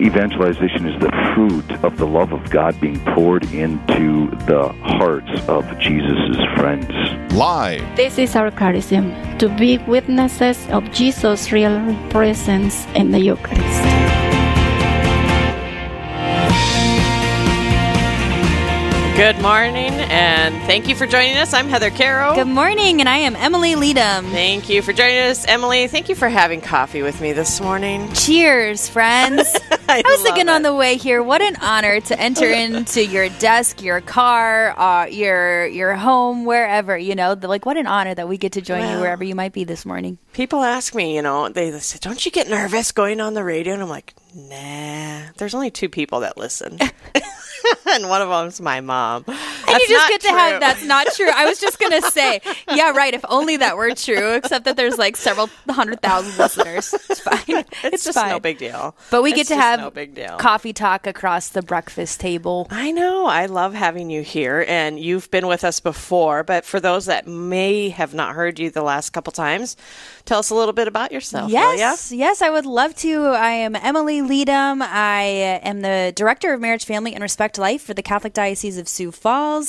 Evangelization is the fruit of the love of God being poured into the hearts of Jesus' friends. Live. This is our charism to be witnesses of Jesus' real presence in the Eucharist. Good morning, and thank you for joining us. I'm Heather Carroll. Good morning, and I am Emily Leadham. Thank you for joining us, Emily. Thank you for having coffee with me this morning. Cheers, friends. I, I was thinking it. on the way here, what an honor to enter into your desk, your car, uh, your your home, wherever. You know, like what an honor that we get to join you wherever you might be this morning. People ask me, you know, they say, "Don't you get nervous going on the radio?" And I'm like, "Nah." There's only two people that listen, and one of them's my mom. You just get to have that's not true. I was just gonna say, yeah, right. If only that were true. Except that there's like several hundred thousand listeners. It's fine. It's, just fine. no big deal. But we It's get to have no big deal. coffee talk across the breakfast table. I know. I love having you here, and you've been with us before. But for those that may have not heard you the last couple times, tell us a little bit about yourself. Yes, yes, I would love to. I am Emily Leadham. I am the director of marriage, family, and respect life for the Catholic Diocese of Sioux Falls.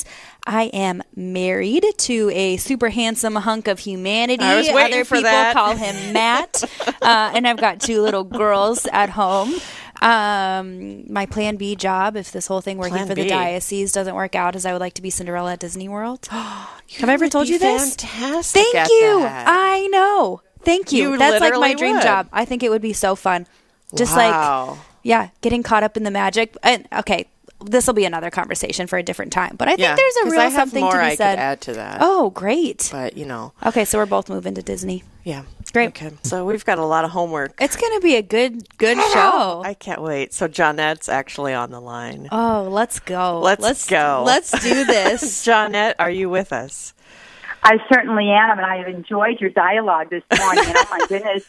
I am married to a super handsome hunk of humanity. I was waiting Other for people that. call him Matt, uh, and I've got two little girls at home. Um, my Plan B job, if this whole thing working Plan for the diocese doesn't work out, is I would like to be Cinderella at Disney World. Have I ever told you this? Fantastic. Thank at you. that. I know. Thank you. You That's like my literally dream would. job. I think it would be so fun. Just Wow. like yeah, getting caught up in the magic. And okay, this will be another conversation for a different time. But I think Yeah, there's a real I have something more to be I could said. add to that. Oh, great. But you know, Okay, so we're both moving to Disney. yeah, Great. Okay, so we've got a lot of homework. It's going to be a good good show. I can't wait. So Johnette's actually on the line. Oh, let's go. Let's go. Let's do this. Johnette, are you with us? I certainly am, and I have enjoyed your dialogue this morning. And oh my goodness,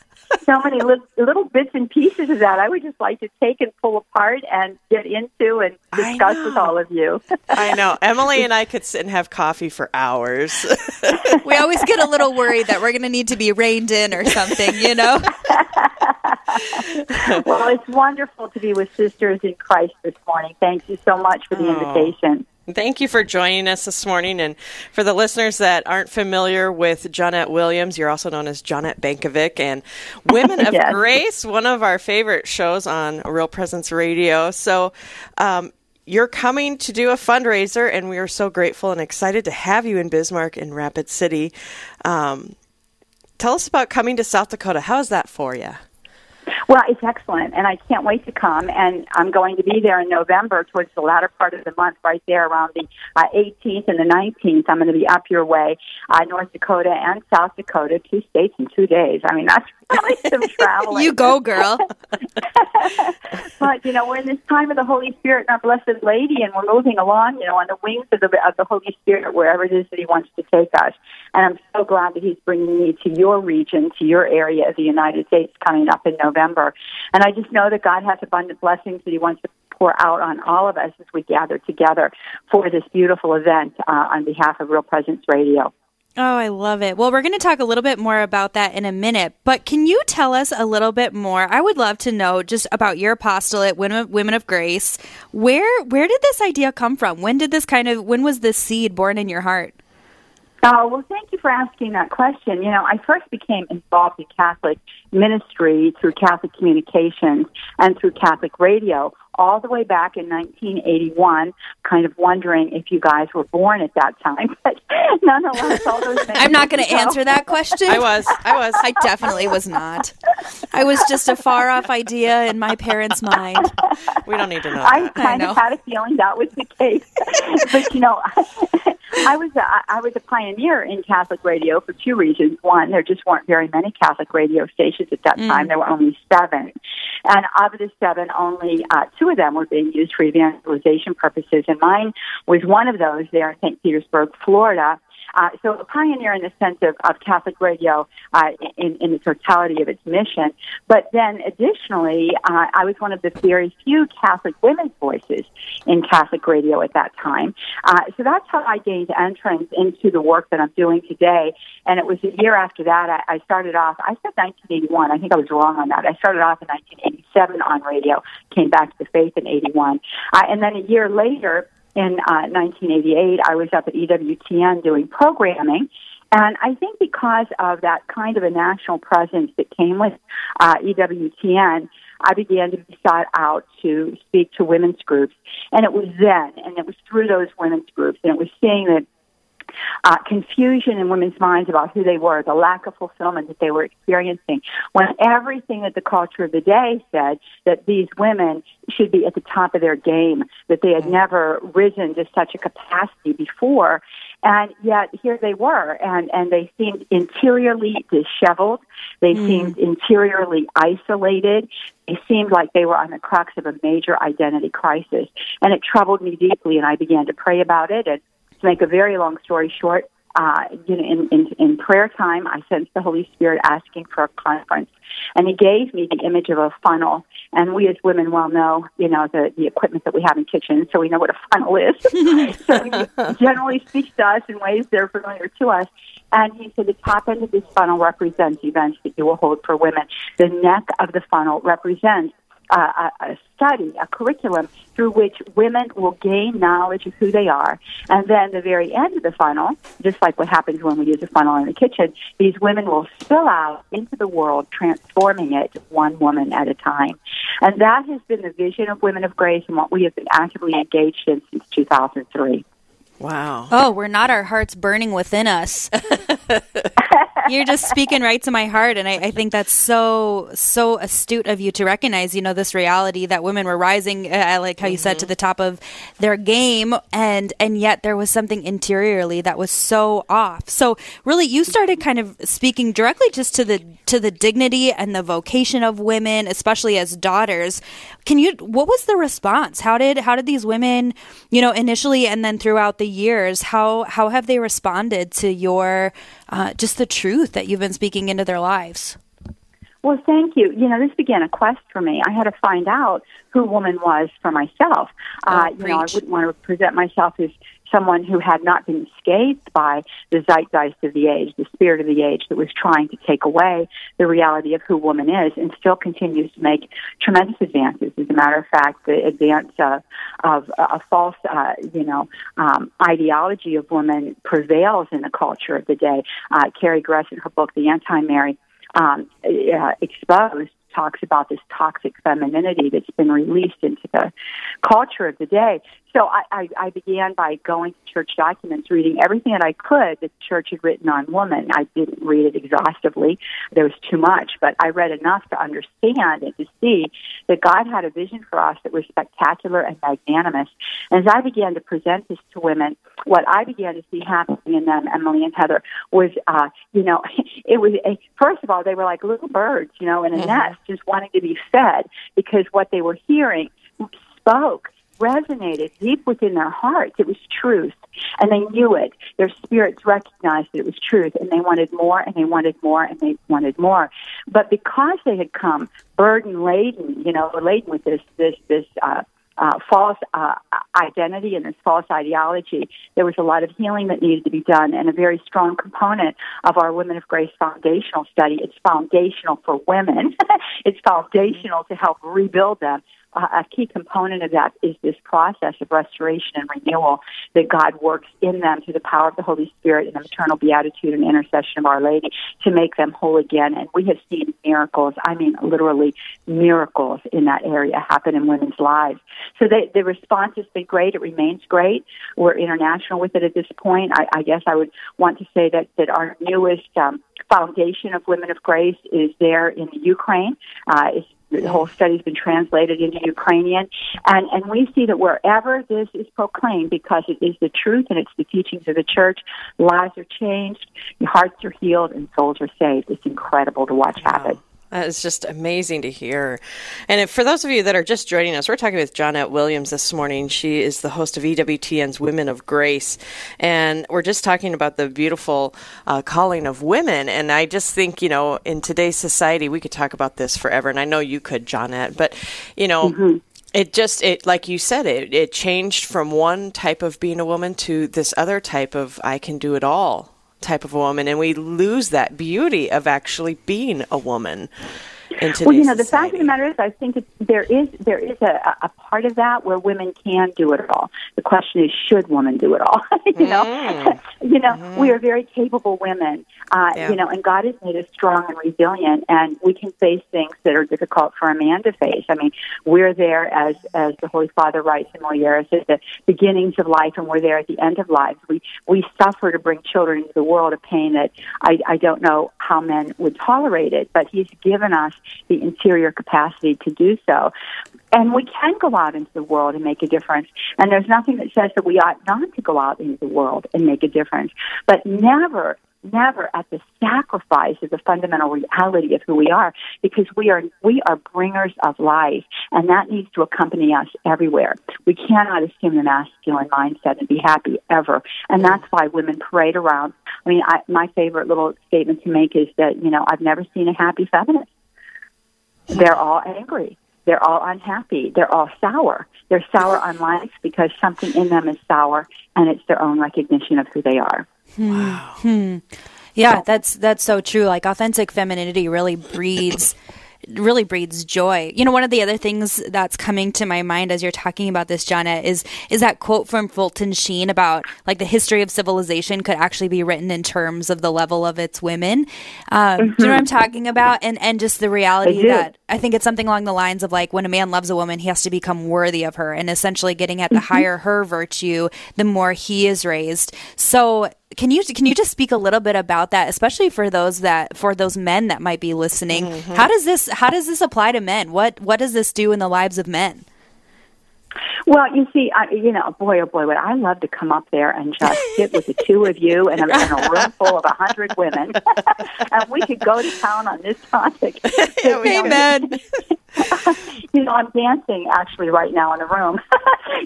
so many little, little bits and pieces of that I would just like to take and pull apart and get into and discuss with all of you. I know. Emily and I could sit and have coffee for hours. we always get a little worried that we're going to need to be reined in or something, you know? well, it's wonderful to be with sisters in Christ this morning. Thank you so much for the Oh. invitation. Thank you for joining us this morning. And for the listeners that aren't familiar with Johnette Williams, you're also known as Johnette Benkovic and Women of Yes. Grace, one of our favorite shows on Real Presence Radio. So, um, you're coming to do a fundraiser, and we are so grateful and excited to have you in Bismarck in Rapid City. Um, tell us about coming to South Dakota. How is that for you? Well, it's excellent, and I can't wait to come. And I'm going to be there in November, towards the latter part of the month, right there around the uh, 18th and the 19th. I'm going to be up your way, uh, North Dakota and South Dakota, two states in two days. I mean, that's really some traveling. You go, girl. but you know, we're in this time of the Holy Spirit and our Blessed Lady, and we're moving along, you know, on the wings of the of the Holy Spirit wherever it is that He wants to take us. And I'm so glad that He's bringing me to your region, to your area of the United States, coming up in November. And I just know that God has abundant blessings that He wants to pour out on all of us as we gather together for this beautiful event uh, on behalf of Real Presence Radio. Oh, I love it. Well, we're going to talk a little bit more about that in a minute, but can you tell us a little bit more? I would love to know just about your apostolate, Women Women of Grace. Where where did this idea come from? When did this kind of when was this seed born in your heart? Oh, well, thank you for asking that question. You know, I first became involved in Catholic ministry through Catholic communications and through Catholic radio all the way back in 1981, kind of wondering if you guys were born at that time. But nonetheless, all those I'm not going to ago- answer that question. I was. I was. I definitely was not. I was just a far off idea in my parents' mind. We don't need to know. I that. kind know. of had a feeling that was the case, but you know, I was a, I was a pioneer in Catholic radio for two reasons. One, there just weren't very many Catholic radio stations at that time. There were only seven, and of the seven, only uh, two of them were being used for evangelization purposes, and mine was one of those there in St. Petersburg, Florida. Uh, so a pioneer in the sense of, of Catholic radio uh, in, in the totality of its mission. But then additionally, uh, I was one of the very few Catholic women's voices in Catholic radio at that time. Uh, so that's how I gained entrance into the work that I'm doing today. And it was a year after that I, I started off. I said 1981. I think I was wrong on that. I started off in 1987 on radio. Came back to the faith in 81, uh, and then a year later in uh, 1988, I was up at EWTN doing programming. And I think because of that kind of a national presence that came with uh, EWTN, I began to be sought out to speak to women's groups. And it was then, and it was through those women's groups, and it was seeing that uh, confusion in women's minds about who they were, the lack of fulfillment that they were experiencing, when everything that the culture of the day said that these women should be at the top of their game, that they had never risen to such a capacity before. And yet here they were, and, and they seemed interiorly disheveled. They mm. seemed interiorly isolated. They seemed like they were on the crux of a major identity crisis. And it troubled me deeply, and I began to pray about it. And to make a very long story short, uh, you know, in, in, in prayer time, I sensed the Holy Spirit asking for a conference. And he gave me the image of a funnel. And we as women well know, you know, the, the equipment that we have in kitchens, so we know what a funnel is. so he generally speaks to us in ways that are familiar to us. And he said the top end of this funnel represents events that you will hold for women. The neck of the funnel represents a, a study, a curriculum through which women will gain knowledge of who they are. And then the very end of the funnel, just like what happens when we use a funnel in the kitchen, these women will spill out into the world, transforming it one woman at a time. And that has been the vision of Women of Grace and what we have been actively engaged in since 2003. Wow. Oh, we're not our hearts burning within us. You're just speaking right to my heart. And I, I, think that's so, so astute of you to recognize, you know, this reality that women were rising, uh, I like how you mm-hmm. said, to the top of their game. And, and yet there was something interiorly that was so off. So really, you started kind of speaking directly just to the, to the dignity and the vocation of women, especially as daughters. Can you, what was the response? How did, how did these women, you know, initially and then throughout the years, how, how have they responded to your, uh, just the truth that you've been speaking into their lives. Well, thank you. You know, this began a quest for me. I had to find out who woman was for myself. Oh, uh, you know, I wouldn't want to present myself as someone who had not been scathed by the zeitgeist of the age, the spirit of the age that was trying to take away the reality of who woman is and still continues to make tremendous advances. As a matter of fact, the advance of, of a false, uh, you know, um, ideology of woman prevails in the culture of the day. Uh, Carrie Gress in her book, The Anti-Mary, um, uh, exposed talks about this toxic femininity that's been released into the culture of the day. So I, I, I began by going to church documents, reading everything that I could that the church had written on woman. I didn't read it exhaustively. There was too much, but I read enough to understand and to see that God had a vision for us that was spectacular and magnanimous. And as I began to present this to women, what I began to see happening in them, Emily and Heather, was, uh, you know, it was, a, first of all, they were like little birds, you know, in a mm-hmm. nest, just wanting to be fed because what they were hearing spoke resonated deep within their hearts. It was truth, and they knew it. Their spirits recognized that it was truth, and they wanted more, and they wanted more, and they wanted more. But because they had come burden laden, you know, laden with this this this uh, uh, false uh, identity and this false ideology, there was a lot of healing that needed to be done, and a very strong component of our Women of Grace foundational study. It's foundational for women. it's foundational to help rebuild them a key component of that is this process of restoration and renewal that God works in them through the power of the Holy Spirit and the maternal beatitude and intercession of Our Lady to make them whole again. And we have seen miracles, I mean literally miracles in that area happen in women's lives. So they, the response has been great. It remains great. We're international with it at this point. I, I guess I would want to say that, that our newest um, foundation of Women of Grace is there in the Ukraine. Uh, it's the whole study's been translated into Ukrainian, and and we see that wherever this is proclaimed, because it is the truth and it's the teachings of the church, lives are changed, hearts are healed, and souls are saved. It's incredible to watch happen. That is just amazing to hear. And if, for those of you that are just joining us, we're talking with Johnette Williams this morning. She is the host of EWTN's Women of Grace. And we're just talking about the beautiful uh, calling of women. And I just think, you know, in today's society, we could talk about this forever. And I know you could, Johnette. But, you know, Mm-hmm. it just it like you said it it changed from one type of being a woman to this other type of I can do it all type of a woman and we lose that beauty of actually being a woman Well, you know, the society. fact of the matter is, I think it, there is there is a, a part of that where women can do it all. The question is, should women do it all? you know, you know, we are very capable women. Uh, Yeah. You know, and God has made us strong and resilient, and we can face things that are difficult for a man to face. I mean, we're there as as the Holy Father writes in Mulieris at the beginnings of life, and we're there at the end of life. We we suffer to bring children into the world, a pain that I, I don't know how men would tolerate it, but He's given us the interior capacity to do so. And we can go out into the world and make a difference. And there's nothing that says that we ought not to go out into the world and make a difference. But never, never at the sacrifice of the fundamental reality of who we are, because we are we are bringers of life, and that needs to accompany us everywhere. We cannot assume the masculine mindset and be happy ever, and that's why women parade around. I mean, I, my favorite little statement to make is that you know I've never seen a happy feminist. They're all angry. They're all unhappy. They're all sour. They're sour on life because something in them is sour, and it's their own recognition of who they are. Hmm. Wow. Hmm. Yeah, that's that's so true. Like authentic femininity really breeds really breeds joy. You know, one of the other things that's coming to my mind as you're talking about this, Jana, is is that quote from Fulton Sheen about like the history of civilization could actually be written in terms of the level of its women. Um, Do you know what I'm talking about? And and just the reality do. that I think it's something along the lines of like when a man loves a woman, he has to become worthy of her, and essentially getting at the higher her virtue, the more he is raised. So can you can you just speak a little bit about that, especially for those that for those men that might be listening? Mm-hmm. How does this how does this apply to men? What what does this do in the lives of men? Well, you see, I, you know, boy, oh boy, would I love to come up there and just sit with the two of you in a, in a room full of a hundred women, and we could go to town on this topic. Amen. you know, I'm dancing actually right now in the room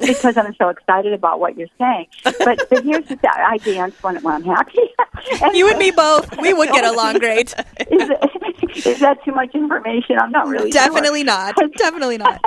because I'm so excited about what you're saying. But but here's the thing: I dance when, when I'm happy. You and me both. We would get along great. Is, it, is that too much information? I'm not really sure. Definitely not. Definitely not.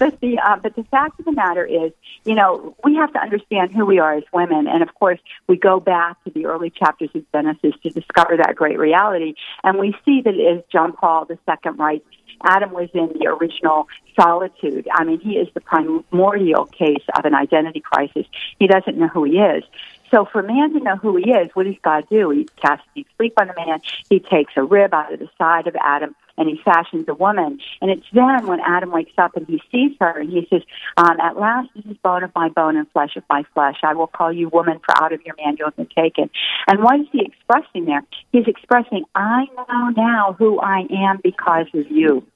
But the uh, but the fact of the matter is, you know, we have to understand who we are as women, and of course, we go back to the early chapters of Genesis to discover that great reality, and we see that as John Paul II writes. Adam was in the original solitude. I mean, he is the primordial case of an identity crisis. He doesn't know who he is. So for man to know who he is, what does God do? He casts deep sleep on the man. He takes a rib out of the side of Adam and he fashions a woman. And it's then when Adam wakes up and he sees her and he says, um, At last this is bone of my bone and flesh of my flesh. I will call you woman, for out of your man you have been taken. And what is he expressing there? He's expressing, I know now who I am because of you.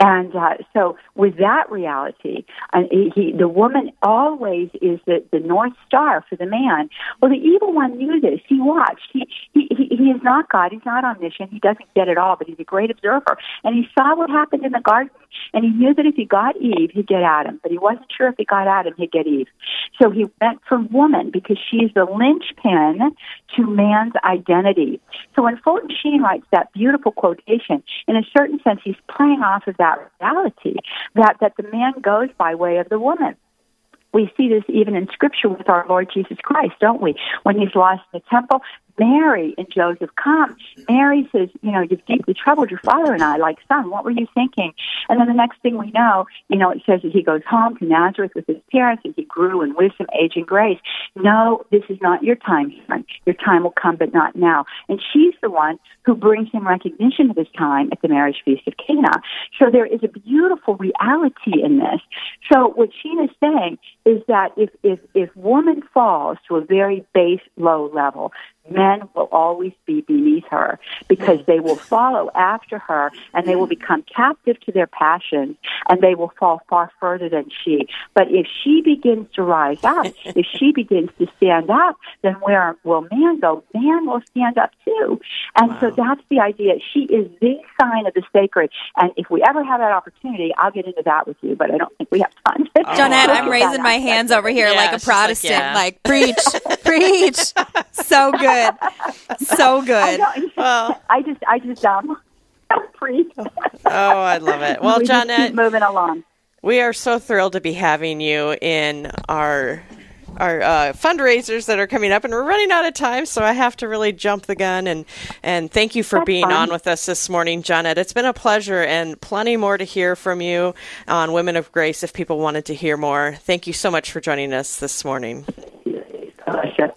And uh, so, with that reality, and he, he, the woman always is the, the north star for the man. Well, the evil one knew this. He watched. He, he he he is not God. He's not omniscient. He doesn't get it all, but he's a great observer. And he saw what happened in the garden, and he knew that if he got Eve, he'd get Adam. But he wasn't sure if he got Adam, he'd get Eve. So he went for woman because she's the linchpin to man's identity. So when Fulton Sheen writes that beautiful quotation, in a certain sense, he's playing off of that reality that, that the man goes by way of the woman. We see this even in Scripture with our Lord Jesus Christ, don't we? When he's lost in the temple, Mary and Joseph come. Mary says, You know, you've deeply troubled your father and I, like, son, what were you thinking? And then the next thing we know, you know, it says that he goes home to Nazareth with his parents and he grew in wisdom, age, and grace. No, this is not your time, son. Your time will come, but not now. And she's the one who brings him recognition of his time at the marriage feast of Cana. So there is a beautiful reality in this. So what Sheen is saying is that if, if, if woman falls to a very base low level, men will always be beneath her because they will follow after her and they will become captive to their passions and they will fall far further than she. But if she begins to rise up, if she begins to stand up, then where will man go? Man will stand up too. And so that's the idea. She is the sign of the sacred. And if we ever have that opportunity, I'll get into that with you, but I don't think we have time. Johnette, I'm raising my hands over here Yeah, like a she's like, Protestant, yeah. like, preach, preach. So good, so good. don't, Well- I just, I just, um, free. Oh, I love it. Well, we just Johnette, keep moving along. we are so thrilled to be having you in our our uh, fundraisers that are coming up, and we're running out of time, so I have to really jump the gun. and And thank you for That's being fine. on with us this morning, Johnette. It's been a pleasure, and plenty more to hear from you on Women of Grace if people wanted to hear more. Thank you so much for joining us this morning. Alicia.